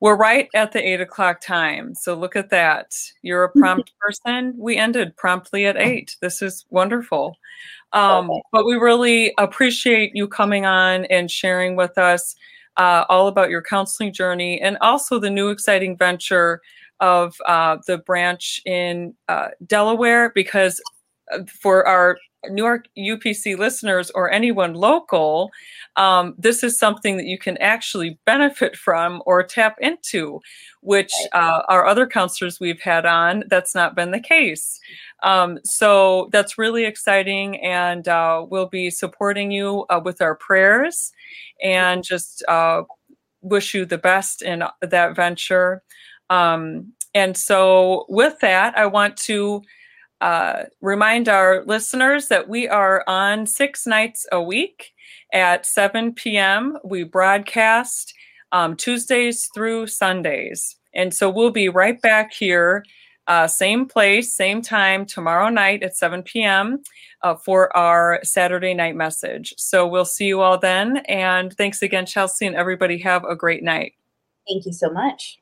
We're right at the eight o'clock time. So look at that. You're a prompt person. We ended promptly at eight. This is wonderful. Um, but we really appreciate you coming on and sharing with us uh, all about your counseling journey and also the new exciting venture of uh, the branch in uh, Delaware because uh, for our New York UPC listeners or anyone local, um, this is something that you can actually benefit from or tap into, which uh, our other counselors we've had on, that's not been the case. Um, so that's really exciting, and uh, we'll be supporting you uh, with our prayers and just uh, wish you the best in that venture. Um, and so, with that, I want to uh, remind our listeners that we are on six nights a week at 7 p.m. We broadcast um, Tuesdays through Sundays. And so we'll be right back here, uh, same place, same time, tomorrow night at 7 p.m. Uh, for our Saturday night message. So we'll see you all then. And thanks again, Chelsey, and everybody have a great night. Thank you so much.